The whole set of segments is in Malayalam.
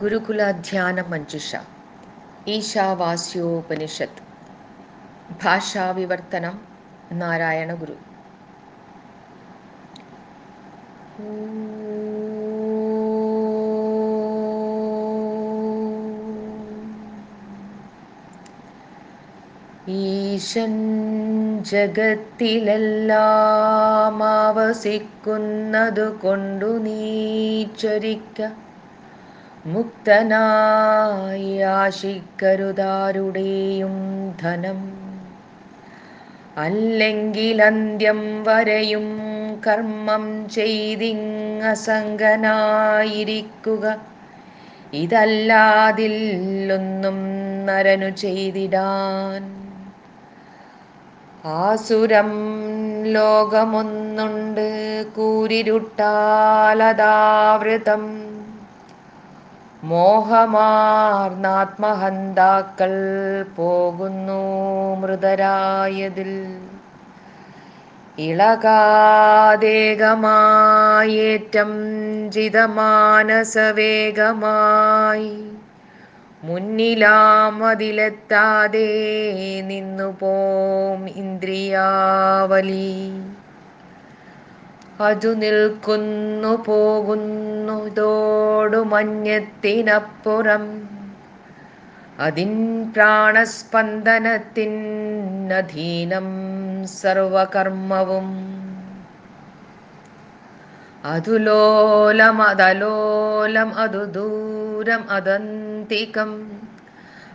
ഗുരുകുലാധ്യാന മഞ്ജുഷ ഈശാവാസ്യോപനിഷത്ത് ഭാഷാവിവർത്തനം നാരായണ ഗുരു. ഈശൻ ജഗത്തിലെല്ലാം അവസിക്കുന്നതു കൊണ്ടു നീച്ചരിക്ക മുക്തനായി ആശിക്കരുതാരുടെയും ധനം. അല്ലെങ്കിൽ അന്ത്യം വരെയും കർമ്മം ചെയ്തിങ്ങസംഗനായിരിക്കുക. ഇതല്ലാതില്ലൊന്നും നരനു ചെയ്തിടാൻ. ആസുരം ലോകമൊന്നുണ്ട് കൂരിരുട്ടാലതാവൃതം മോഹമാർന്നാത്മഹന്താക്കൾ പോകുന്നു മൃതരായതിൽ. ഇളകാദേകമായേറ്റം ജിതമാനസവേഗമായി മുന്നിലാമതിലെത്താതെ നിന്നുപോം ഇന്ദ്രിയാവലി. അതു നിൽക്കുന്നു പോകുന്നു ഇതോടു മഞ്ഞത്തിനപ്പുറം. അതിൻ പ്രാണസ്പന്ദനത്തിനധീനം സർവകർമ്മവും. അതുലോലം അതലോലം അതു ദൂരം അതന്തികം.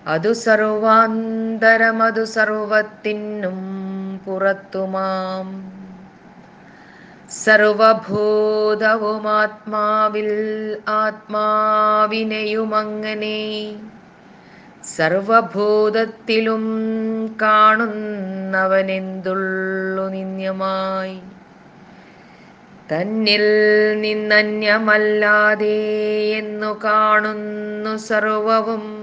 അതു സർവാന്തരം അതു സർവത്തിനും പുറത്തുമാം. സർവഭൂതവും ആത്മാവിൽ ആത്മാവിനെയുമങ്ങനെ സർവഭൂതത്തിലും കാണുന്നവനെന്തുള്ളു നിന്യമായി തന്നിൽ നിന്നന്യമല്ലാതെ എന്നു കാണുന്നു സർവവും.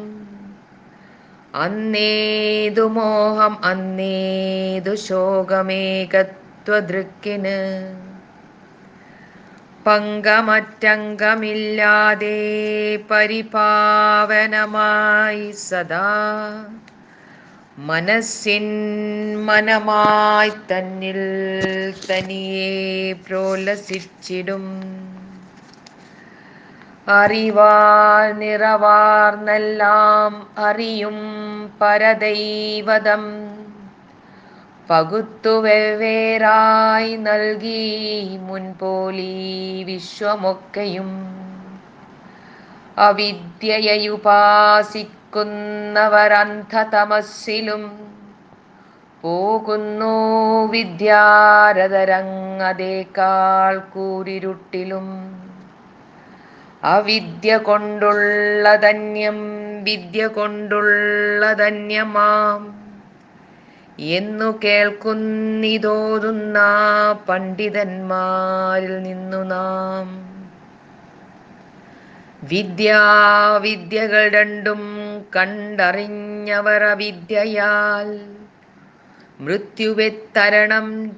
അന്നേതു മോഹം അന്നേതു ശോകമേകത്വദൃക്കിന്. പങ്കമറ്റംഗമില്ലാതെ പരിപാവനമായി സദാ മനസ്സിൻ മനമായി തന്നിൽ തനിയെ പ്രോലസിച്ചിടും. അറിവാർ നിറവാർന്നെല്ലാം അറിയും പരദൈവതം. പകുത്തു വെവ്വേറായി നൽകി മുൻപോലീ വിശ്വമൊക്കെയും. അവിദ്യയുപാസിക്കുന്നവരന്ധതമസ്സിലും പോകുന്നു വിദ്യാരതരങ്ങതേക്കാൾ കൂരിരുട്ടിലും. അവിദ്യ കൊണ്ടുള്ള ധന്യം വിദ്യ കൊണ്ടുള്ളതന്യമാം. എന്നു കേൾക്കുന്നിതോതുന്ന പണ്ഡിതന്മാരിൽ നിന്നു നാം. വിദ്യാവിദ്യകൾ രണ്ടും കണ്ടറിഞ്ഞവർ അവിദ്യയാൽ മൃത്യുവെ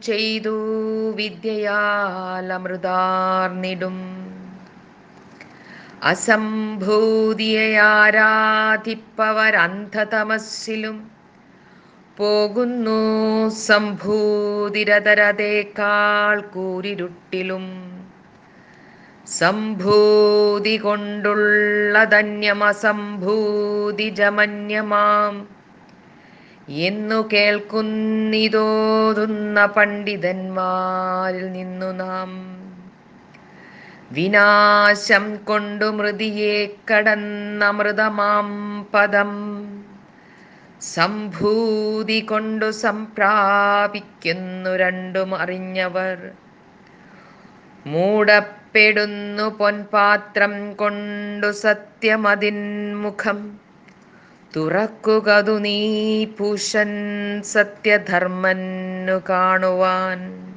ചെയ്തു വിദ്യയാൽ അമൃതാർന്നിടും. അസംഭൂതിയെ ആരാധിപ്പവരന്ധതമസ്സിലും പോകുന്നു സംഭൂതിരതരതേക്കാൾ കൂരിരുട്ടിലും. സംഭൂതി കൊണ്ടുള്ള ധന്യമസംഭൂതി ജമന്യമാം എന്നു കേൾക്കുന്നിതോതുന്ന പണ്ഡിതന്മാരിൽ നിന്നു നാം. വിനാശം കൊണ്ടു മൃതിയെ കടന്നമൃതമാം പദം. സംഭൂതി കൊണ്ടു സംപ്രാപിക്കുന്നു രണ്ടും അറിഞ്ഞവർ. മൂടപ്പെടുന്നു പൊൻപാത്രം കൊണ്ടു സത്യമതിന്മുഖം തുറക്കുകതു നീ പൂഷൻ സത്യധർമ്മന്നു കാണുവാൻ.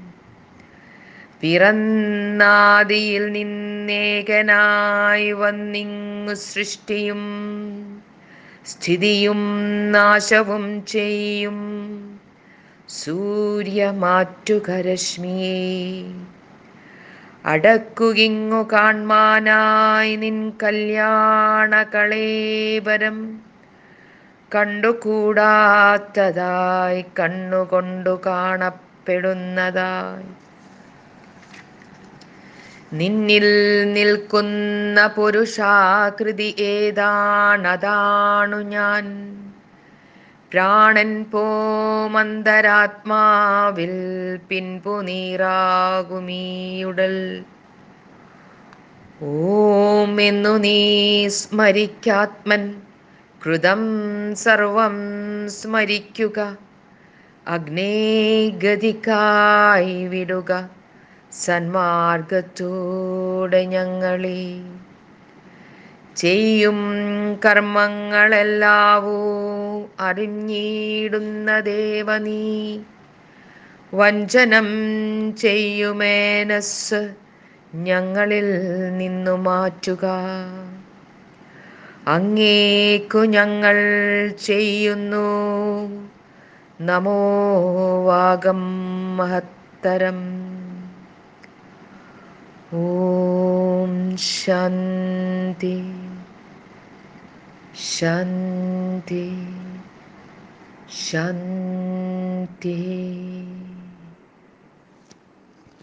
പിറന്നാദിയിൽ നിന്നേകനായി വന്നിങ്ങു സൃഷ്ടിയും. സ്ഥിതിയും നാശവും ചെയ്യും. സൂര്യമാറ്റുകരശ്മിയെ അടക്കുകിങ്ങു കാൺമാനായി നിൻ കല്യാണ കളേവരം കണ്ടുകൂടാത്തതായി കണ്ണുകൊണ്ടു കാണപ്പെടുന്നതായി. നിന്നിൽ നിൽക്കുന്ന പുരുഷാകൃതി ഏതാണതാണു ഞാൻ. പ്രാണൻ പോമന്തരാത്മാവിൽ പിൻപു നീറാകുമീയുടൽ ഓം എന്നു നീ സ്മരിക്കാത്മൻ കൃതം സർവം സ്മരിക്കുക അഗ്നേ അഗ്നേഗതിക്കായി വിടുക. സന്മാർഗത്തോടെ ഞങ്ങളെ ചെയ്യും കർമ്മങ്ങളെല്ലാവോ അറിഞ്ഞിടുന്ന ദേവനീ. വഞ്ചനം ചെയ്യുമേനസ് ഞങ്ങളിൽ നിന്നു മാറ്റുക. അങ്ങേക്കു ഞങ്ങൾ ചെയ്യുന്നു നമോ വാഗം മഹത്തരം. ॐ शन्ति। शन्ति। शन्तिः।